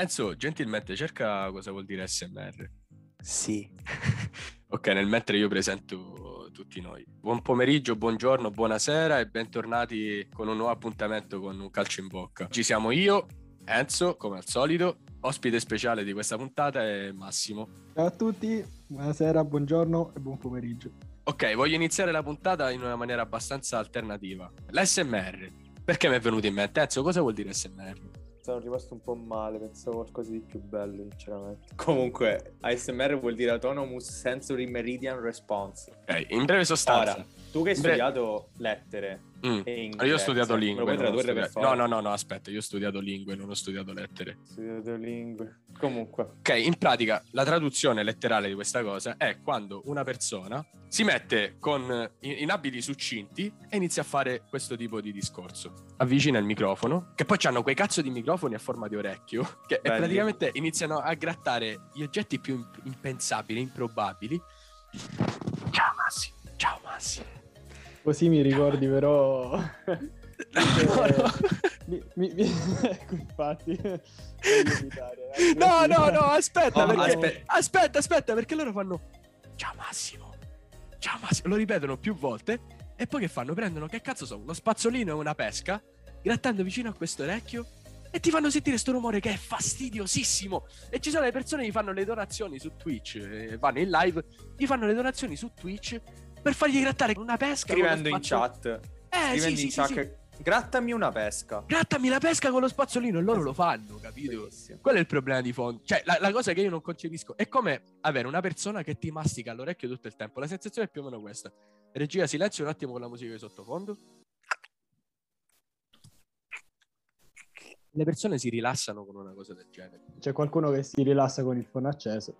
Enzo, gentilmente cerca cosa vuol dire SMR. Sì. ok, nel mentre io presento tutti noi. Buon pomeriggio, buongiorno, buonasera e bentornati con un nuovo appuntamento con un calcio in bocca. Ci siamo io, Enzo, come al solito, ospite speciale di questa puntata è Massimo. Ciao a tutti, buonasera, buongiorno e buon pomeriggio. Ok, voglio iniziare la puntata in una maniera abbastanza alternativa. L'SMR, perché mi è venuto in mente? Enzo, cosa vuol dire SMR? Sono rimasto un po' male, pensavo qualcosa di più bello, sinceramente. Comunque, ASMR vuol dire Autonomous Sensory Meridian Response. Ok, in breve sostanza. Ora, tu che hai studiato lettere mm. inglese, io ho studiato lingue. Per No, no, no, no, aspetta, io ho studiato lingue, non ho studiato lettere. Ho studiato lingue. Comunque. Ok, in pratica la traduzione letterale di questa cosa è quando una persona si mette con, in, abiti succinti e inizia a fare questo tipo di discorso. Avvicina il microfono, che poi hanno quei cazzo di microfoni a forma di orecchio, che Belli. praticamente iniziano a grattare gli oggetti più impensabili, improbabili. Ciao Massimo, ciao Massimo. Così mi ricordi però... no, no. Mi, mi, mi... infatti evitare, eh. no no no aspetta, oh, perché... aspetta aspetta aspetta perché loro fanno ciao Massimo. Ciao Massimo lo ripetono più volte e poi che fanno? Prendono che cazzo sono uno spazzolino e una pesca grattando vicino a questo orecchio e ti fanno sentire questo rumore che è fastidiosissimo. E ci sono le persone che fanno le donazioni su Twitch eh, vanno in live gli fanno le donazioni su Twitch per fargli grattare una pesca scrivendo in chat eh, scrivendo sì, in sì, chat sì, Grattami una pesca. Grattami la pesca con lo spazzolino e loro lo fanno, capito? Bellissimo. Quello è il problema di fondo. Cioè, la, la, cosa che io non concepisco è come avere una persona che ti mastica all'orecchio tutto il tempo. La sensazione è più o meno questa. Regia, silenzio un attimo con la musica di sottofondo. Le persone si rilassano con una cosa del genere. C'è qualcuno che si rilassa con il phone acceso.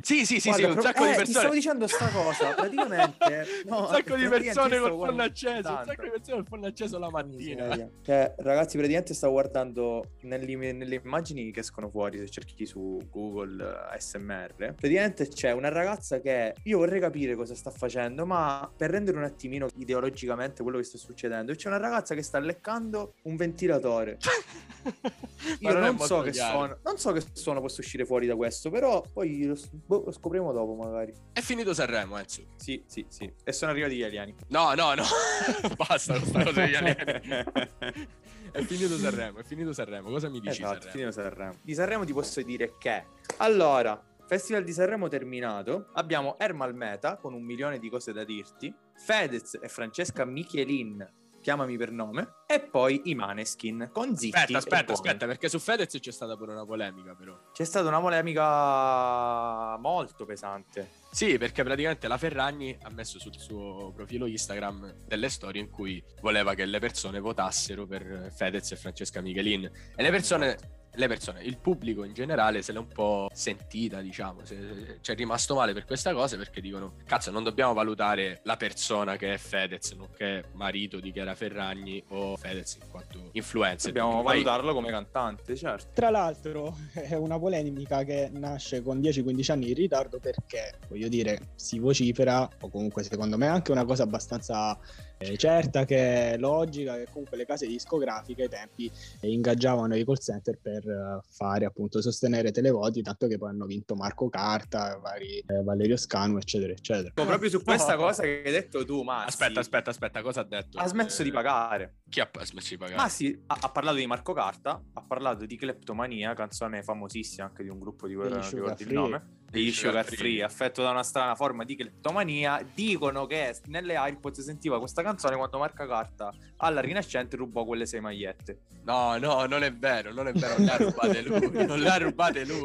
sì, sì, sì, Guarda, sì, un sacco eh, di persone. stavo dicendo sta cosa, praticamente. No, un sacco di persone col phone acceso, tanto. un sacco di persone col phone acceso la mattina. Cioè, ragazzi, praticamente stavo guardando nelle, nelle, immagini che escono fuori, se cerchi su Google ASMR, praticamente c'è una ragazza che io vorrei capire cosa sta facendo, ma per rendere un attimino ideologicamente quello che sta succedendo, c'è una ragazza che sta leccando un ventilatore. Io non, non so che suono, non so che suono possa uscire fuori da questo, però poi lo, boh, lo scopriremo dopo magari. È finito Sanremo, Enzo. Sì, sì, sì. E sono arrivati gli alieni. No, no, no. Basta questa cosa degli alieni. è finito Sanremo, è finito Sanremo. Cosa mi dici esatto, Sanremo? finito Sanremo. Di Sanremo ti posso dire che... Allora, Festival di Sanremo terminato, abbiamo Ermal Meta con un milione di cose da dirti, Fedez e Francesca Michelin chiamami per nome, e poi i Maneskin con Zitti. Aspetta, aspetta, aspetta, perché su Fedez c'è stata pure una polemica, però. C'è stata una polemica molto pesante. Sì, perché praticamente la Ferragni ha messo sul suo profilo Instagram delle storie in cui voleva che le persone votassero per Fedez e Francesca Michelin. E le persone le persone, il pubblico in generale se l'è un po' sentita, diciamo, se, c'è rimasto male per questa cosa perché dicono, cazzo, non dobbiamo valutare la persona che è Fedez, nonché marito di Chiara Ferragni o Fedez in quanto influencer. Dobbiamo valutarlo come cantante, certo. Tra l'altro è una polemica che nasce con 10-15 anni di ritardo perché, voglio dire, si vocifera, o comunque secondo me è anche una cosa abbastanza eh, certa che è logica che comunque le case discografiche ai tempi eh, ingaggiavano i call center per uh, fare appunto sostenere televoti tanto che poi hanno vinto Marco Carta, vari, eh, Valerio Scanu eccetera eccetera. Proprio su questa cosa che hai detto tu Massi. Aspetta aspetta aspetta cosa ha detto? ha smesso di pagare. Chi ha smesso di pagare? Massi ha, ha parlato di Marco Carta ha parlato di Kleptomania canzone famosissima anche di un gruppo di cui non ricordo il nome. Degli sugar free, affetto da una strana forma di kleptomania, dicono che nelle iPod si sentiva questa canzone quando Marca Carta alla Rinascente rubò quelle sei magliette. No, no, non è vero, non è vero, le rubate lui, non le ha rubate lui.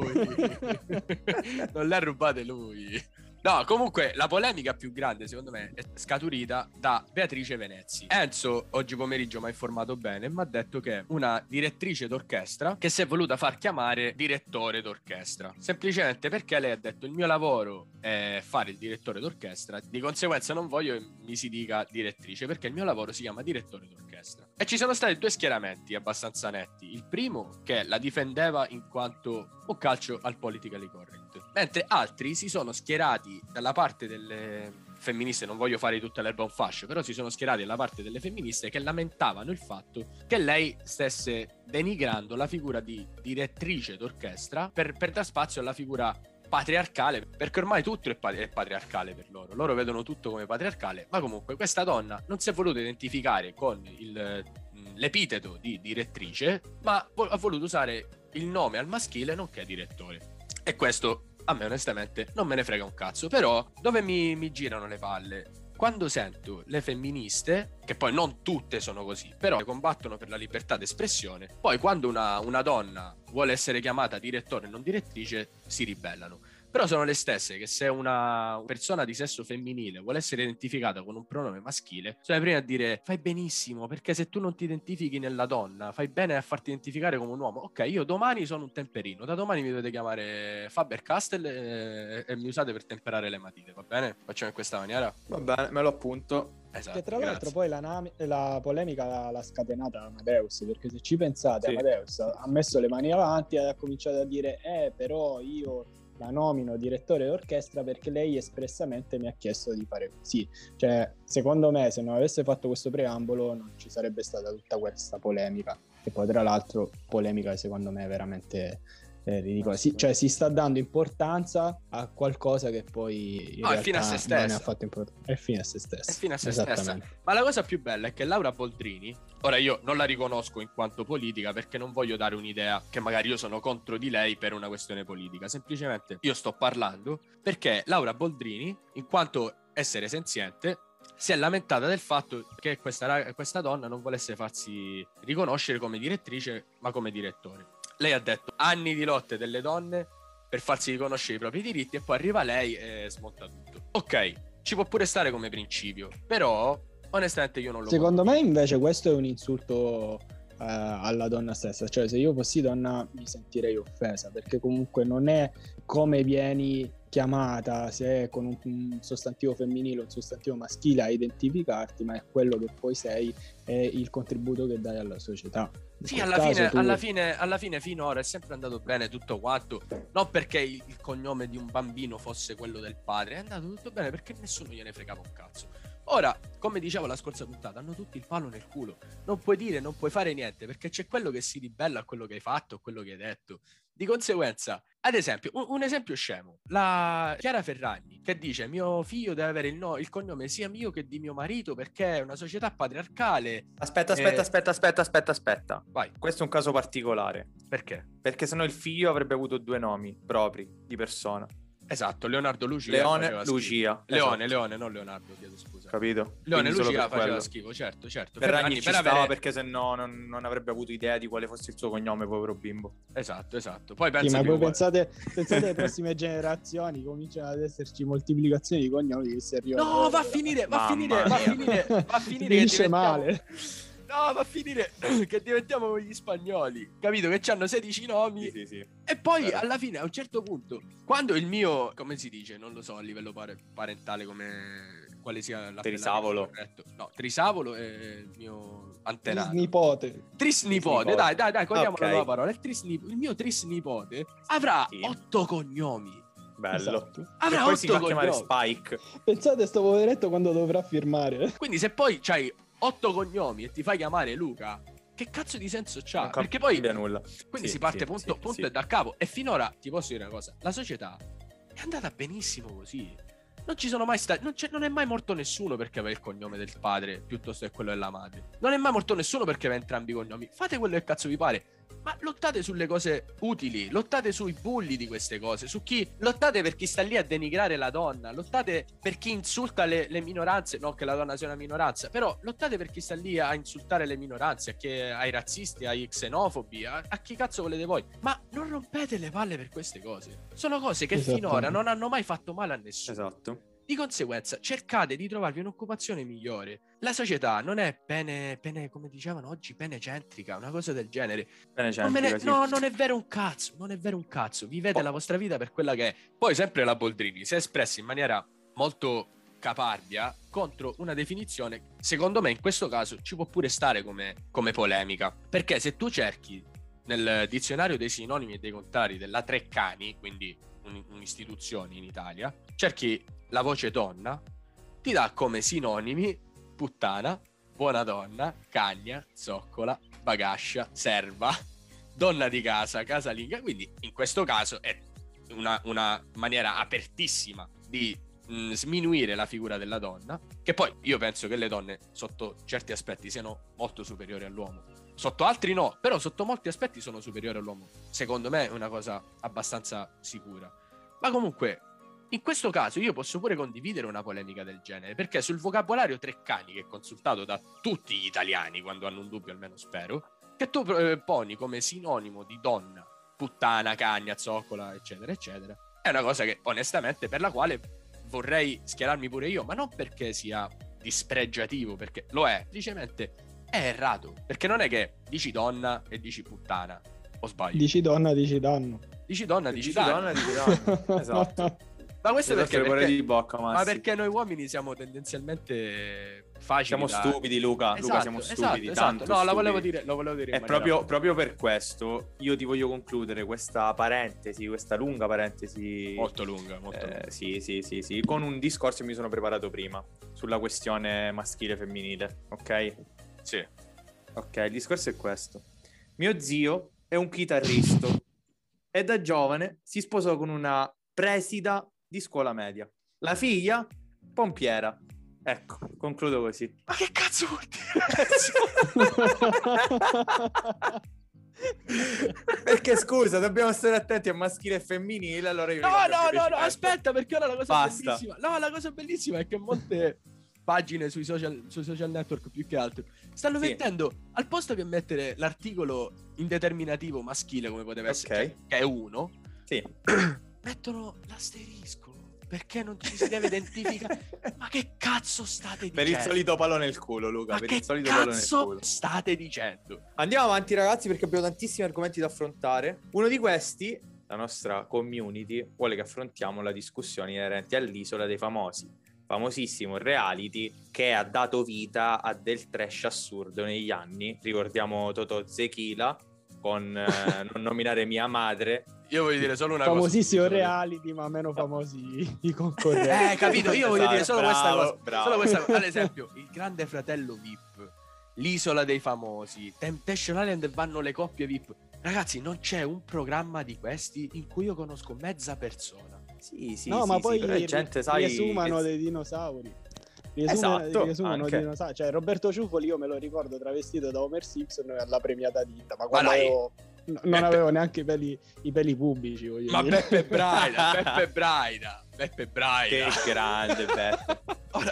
non le ha rubate lui. No, comunque la polemica più grande, secondo me, è scaturita da Beatrice Venezzi. Enzo, oggi pomeriggio mi ha informato bene e mi ha detto che è una direttrice d'orchestra che si è voluta far chiamare direttore d'orchestra. Semplicemente perché lei ha detto il mio lavoro è fare il direttore d'orchestra, di conseguenza non voglio che mi si dica direttrice perché il mio lavoro si chiama direttore d'orchestra. E ci sono stati due schieramenti abbastanza netti. Il primo che la difendeva in quanto un calcio al politically correct, mentre altri si sono schierati dalla parte delle femministe, non voglio fare tutta l'erba un fascio, però si sono schierati dalla parte delle femministe che lamentavano il fatto che lei stesse denigrando la figura di direttrice d'orchestra per, per dar spazio alla figura patriarcale, perché ormai tutto è, patriarcale per loro, loro vedono tutto come patriarcale, ma comunque questa donna non si è voluta identificare con il, l'epiteto di direttrice, ma ha voluto usare il nome al maschile nonché direttore. E questo a me onestamente non me ne frega un cazzo, però dove mi, mi girano le palle? Quando sento le femministe, che poi non tutte sono così, però combattono per la libertà d'espressione, poi quando una, una donna vuole essere chiamata direttore e non direttrice, si ribellano. Però sono le stesse che se una persona di sesso femminile vuole essere identificata con un pronome maschile, sono le prime a dire fai benissimo, perché se tu non ti identifichi nella donna, fai bene a farti identificare come un uomo. Ok, io domani sono un temperino, da domani mi dovete chiamare Faber Castell e, e mi usate per temperare le matite, va bene? Facciamo in questa maniera? Va bene, me lo appunto. Esatto, che tra grazie. l'altro poi la, nami- la polemica l'ha, l'ha, scatenata Amadeus, perché se ci pensate sì. Amadeus ha messo le mani avanti e ha cominciato a dire eh però io la nomino direttore d'orchestra perché lei espressamente mi ha chiesto di fare così. Cioè, secondo me, se non avesse fatto questo preambolo, non ci sarebbe stata tutta questa polemica. E poi, tra l'altro, polemica secondo me veramente è ridicola. Si, cioè, si sta dando importanza a qualcosa che poi no, è fine a se stessa. È fine a se stessa. È fine a se stessa. Ma la cosa più bella è che Laura Boldrini, ora io non la riconosco in quanto politica perché non voglio dare un'idea che magari io sono contro di lei per una questione politica. Semplicemente io sto parlando perché Laura Boldrini, in quanto essere senziente, si è lamentata del fatto che questa, questa donna non volesse farsi riconoscere come direttrice, ma come direttore lei ha detto anni di lotte delle donne per farsi riconoscere i propri diritti e poi arriva lei e smonta tutto. Ok, ci può pure stare come principio, però onestamente io non lo Secondo me invece questo è un insulto eh, alla donna stessa, cioè se io fossi donna mi sentirei offesa perché comunque non è come vieni chiamata, se è con un, un sostantivo femminile o un sostantivo maschile a identificarti, ma è quello che poi sei e il contributo che dai alla società. sì, alla fine, tu... alla, fine, alla fine, finora è sempre andato bene tutto quanto. Non perché il, il, cognome di un bambino fosse quello del padre, è andato tutto bene perché nessuno gliene fregava un cazzo. Ora, come dicevo la scorsa puntata, hanno tutti il palo nel culo. Non puoi dire, non puoi fare niente perché c'è quello che si ribella a quello che hai fatto, a quello che hai detto. Di conseguenza, ad esempio, un, un, esempio scemo, la Chiara Ferragni che dice mio figlio deve avere il, no, il, cognome sia mio che di mio marito perché è una società patriarcale. Aspetta, aspetta, e... aspetta, aspetta, aspetta, aspetta. Vai. Questo è un caso particolare. Perché? Perché sennò il figlio avrebbe avuto due nomi propri di persona. Esatto, Leonardo Lucia. Leone Lucia. Leone, esatto. Leone, non Leonardo, chiedo scusa. Capito? Leone Lucia faceva quello. schifo, certo, certo. Ferragni, Ferragni ci per avere... perché se no non, non, avrebbe avuto idea di quale fosse il suo cognome, povero bimbo. Esatto, esatto. Poi pensa sì, ma poi pensate, pensate alle prossime generazioni, cominciano ad esserci moltiplicazioni di cognomi che si arrivano. No, va a finire, va a finire, va a finire, va a finire. Finisce male. No, va a finire che diventiamo come gli spagnoli. Capito? Che hanno 16 nomi. Sì, sì, sì. E poi Però. alla fine, a un certo punto, quando il mio, come si dice, non lo so a livello pare- parentale, come quale sia la Trisavolo. No, Trisavolo è il mio antenato. Trisnipote. Trisnipote, dai, dai, dai, cogliamo okay. la parola. Il, trisnip- il mio trisnipote avrà sì. otto cognomi. Bello. Esatto. Avrà e poi si fa chiamare Spike. Pensate a sto poveretto quando dovrà firmare. Quindi se poi c'hai otto cognomi e ti fai chiamare Luca, che cazzo di senso c'ha? Perché poi nulla. Quindi sì, si parte sì, punto, sì, punto e da capo. E finora ti posso dire una cosa: la società è andata benissimo così. Non ci sono mai stati. Non, non, è mai morto nessuno perché aveva il cognome del padre piuttosto che quello della madre. Non è mai morto nessuno perché aveva entrambi i cognomi. Fate quello che cazzo vi pare. Ma lottate sulle cose utili, lottate sui bulli di queste cose, su chi lottate per chi sta lì a denigrare la donna, lottate per chi insulta le, le minoranze, non che la donna sia una minoranza, però lottate per chi sta lì a insultare le minoranze, a che, ai razzisti, ai xenofobi, a, a, chi cazzo volete voi. Ma non rompete le palle per queste cose. Sono cose che finora non hanno mai fatto male a nessuno. Esatto. Di conseguenza, cercate di trovarvi un'occupazione migliore. La società non è pene, pene come dicevano oggi, penecentrica, una cosa del genere. Non sì. No, non è vero un cazzo, non è vero un cazzo. Vivete oh. la vostra vita per quella che è. Poi sempre la Boldrini si è espressa in maniera molto caparbia contro una definizione, secondo me in questo caso ci può pure stare come, come polemica. Perché se tu cerchi nel dizionario dei sinonimi e dei contrari della Treccani, quindi un'istituzione in Italia, cerchi la voce donna, ti dà come sinonimi puttana, buona donna, cagna, zoccola, bagascia, serva, donna di casa, casalinga. Quindi in questo caso è una, una maniera apertissima di mh, sminuire la figura della donna, che poi io penso che le donne sotto certi aspetti siano molto superiori all'uomo. Sotto altri no, però sotto molti aspetti sono superiori all'uomo. Secondo me è una cosa abbastanza sicura. Ma comunque, in questo caso io posso pure condividere una polemica del genere, perché sul vocabolario Treccani, che è consultato da tutti gli italiani quando hanno un dubbio, almeno spero, che tu eh, poni come sinonimo di donna, puttana, cagna, zoccola, eccetera, eccetera, è una cosa che onestamente per la quale vorrei schierarmi pure io, ma non perché sia dispregiativo, perché lo è, semplicemente è errato, perché non è che dici donna e dici puttana, o sbaglio? Dici donna, dici danno. Dici donna, dici, Dici donna, danno. dici donna. Esatto. Ma questo perché, parole perché- di bocca, ma perché noi uomini siamo tendenzialmente facili Siamo da- stupidi, Luca. Luca, Esatto, siamo esatto, stupidi. esatto. tanto No, la volevo stupidi. dire, lo volevo dire maniera- proprio, proprio per questo io ti voglio concludere questa parentesi, questa lunga parentesi. molto lunga, molto lunga. Eh, sì, sì, sì, sì, con un discorso che mi sono preparato prima sulla questione maschile e femminile, ok? Sì. Ok, il discorso è questo. Mio zio è un chitarrista e da giovane si sposò con una presida di scuola media. La figlia, pompiera. Ecco, concludo così. Ma che cazzo vuol Perché scusa, dobbiamo stare attenti a maschile e femminile, allora io No, no, no, no, aspetta, perché ora la cosa Basta. bellissima. No, la cosa bellissima è che molte pagine sui social, sui social network più che altro stanno Sì. mettendo al posto che mettere l'articolo indeterminativo maschile come poteva essere, Ok. cioè, che è uno, Sì. mettono l'asterisco perché non ci si deve identificare. Ma che cazzo state Per dicendo? il solito palo nel culo, Luca, Ma per che il solito palo nel cazzo culo. state dicendo? Andiamo avanti ragazzi perché abbiamo tantissimi argomenti da affrontare. Uno di questi, la nostra community, vuole che affrontiamo la discussione inerente all'isola dei famosi. Famosissimo reality che ha dato vita a del trash assurdo negli anni. Ricordiamo Totò Zechila con eh, non nominare mia madre. Io voglio dire solo una cosa. Famosissimo reality, ma meno famosi i concorrenti. Eh, capito? Io voglio dire solo questa Bravo, cosa. bravo. Solo questa cosa. Ad esempio, il grande fratello VIP, l'isola dei famosi, Temptation Island vanno le coppie VIP. Ragazzi, non c'è un programma di questi in cui io conosco mezza persona. Sì, sì, no, sì, ma sì, poi è gente, sai, riesumano che- dei dinosauri. Riesumano, Esatto, riesumano anche. dinosauri. Cioè, Roberto Ciuffoli io me lo ricordo travestito da Homer Simpson alla premiata ditta, ma quando dai. avevo- non Beppe- avevo neanche i peli, i peli pubblici, voglio Ma dire. Beppe Braida, Beppe Braida, Beppe Braida. Che grande, Beppe. Ora,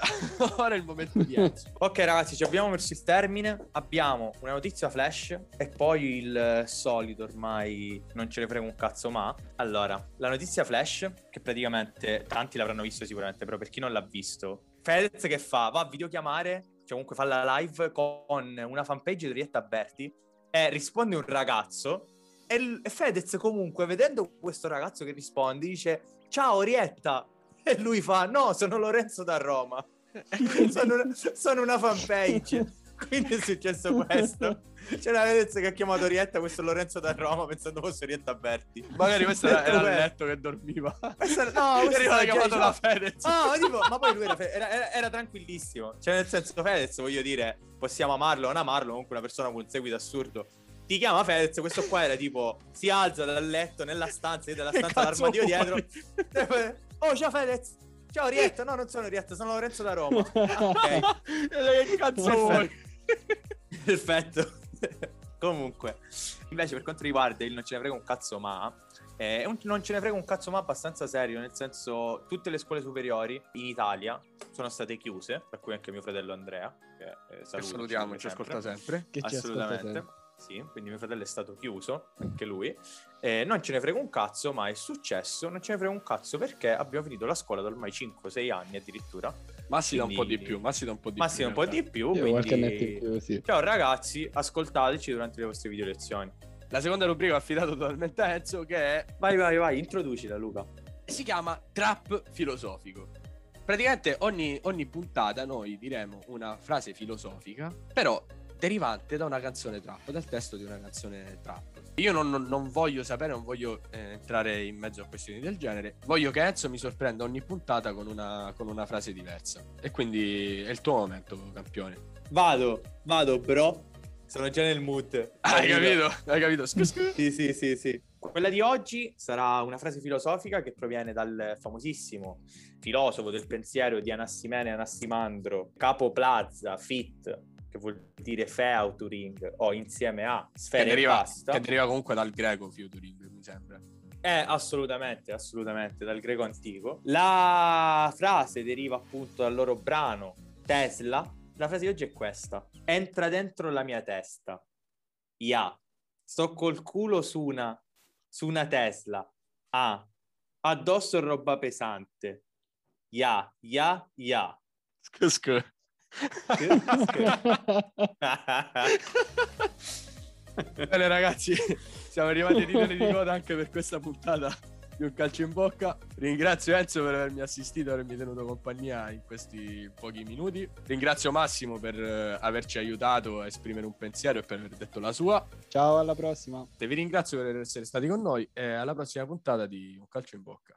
ora è il momento di Enzo. Ok ragazzi, ci abbiamo verso il termine. Abbiamo una notizia flash e poi il solito ormai non ce ne frega un cazzo ma. Allora, la notizia flash, che praticamente tanti l'avranno visto sicuramente, però per chi non l'ha visto, Fedez che fa? Va a videochiamare, cioè comunque fa la live con una fanpage di Rietta Berti e risponde un ragazzo e, e Fedez comunque vedendo questo ragazzo che risponde dice ciao Rietta. E lui fa no sono Lorenzo da Roma. Sono, una, sono una fanpage. Quindi è successo questo c'è una Fedez che ha chiamato Rietta questo Lorenzo da Roma pensando fosse Rietta Berti Magari questo era, era il letto che dormiva. No, questo era chiamato già- la Fedez. Ma, tipo, ma poi lui era, era- era- tranquillissimo. Cioè, nel senso, Fedez, voglio dire, possiamo amarlo o non amarlo, comunque una persona con un seguito assurdo. Ti chiama Fedez, questo qua era tipo, si alza dal letto nella stanza, io della stanza vuoi? dietro. Oh, ciao Fedez. Ciao Rietta, no, non sono Rietta, sono Lorenzo da Roma. Ok, che cazzo vuoi? perfetto. Comunque, invece per quanto riguarda il non ce ne frega un cazzo ma, eh, è un non ce ne frega un cazzo ma abbastanza serio, nel senso tutte le scuole superiori in Italia sono state chiuse, tra cui anche mio fratello Andrea, che eh, saluto, salutiamo, ci ascolta sempre. che ci ascolta Assolutamente. sempre. Sì, quindi mio fratello è stato chiuso, anche lui. Eh, non ce ne frega un cazzo, ma è successo. Non ce ne frega un cazzo perché abbiamo finito la scuola da ormai 5-6 anni addirittura. Massi da un po' di Quindi- più, Massi da un po' di Massimo un più. po' di più. Quindi- più, sì. Ciao ragazzi, ascoltateci durante le vostre video lezioni. La seconda rubrica ho affidato totalmente a Enzo che è Vai, vai, vai, introducila Luca. si chiama Trap filosofico. Praticamente ogni, ogni puntata noi diremo una frase filosofica, però derivante da una canzone trap, dal testo di una canzone trap. Io non, non- non voglio sapere, non voglio eh, entrare in mezzo a questioni del genere. Voglio che Enzo mi sorprenda ogni puntata con una, con una frase diversa. E quindi è il tuo momento, campione. Vado, vado, bro. Sono già nel mood. Hai capito? Hai capito? Sì, sì, sì, sì. Quella di oggi sarà una frase filosofica che proviene dal famosissimo filosofo del pensiero di Anassimene Anassimandro, Capo Plaza, Fit, che vuol dire featuring o insieme a Che sfera e deriva, basta. che deriva comunque dal greco featuring, mi sembra. Eh, assolutamente, assolutamente, dal greco antico. La frase deriva appunto dal loro brano Tesla. La frase di oggi è questa. Entra dentro la mia testa. Ya. Sto col culo su una, su una Tesla. Ah. Addosso roba pesante. Ya, ya, ya. Scu- scu. Bene ragazzi, siamo arrivati ai titoli di coda anche per questa puntata di Un Calcio in Bocca. Ringrazio Enzo per avermi assistito e avermi tenuto compagnia in questi pochi minuti. Ringrazio Massimo per eh, averci aiutato a esprimere un pensiero e per aver detto la sua. Ciao, alla prossima. Te vi ringrazio per essere stati con noi e alla prossima puntata di Un Calcio in Bocca.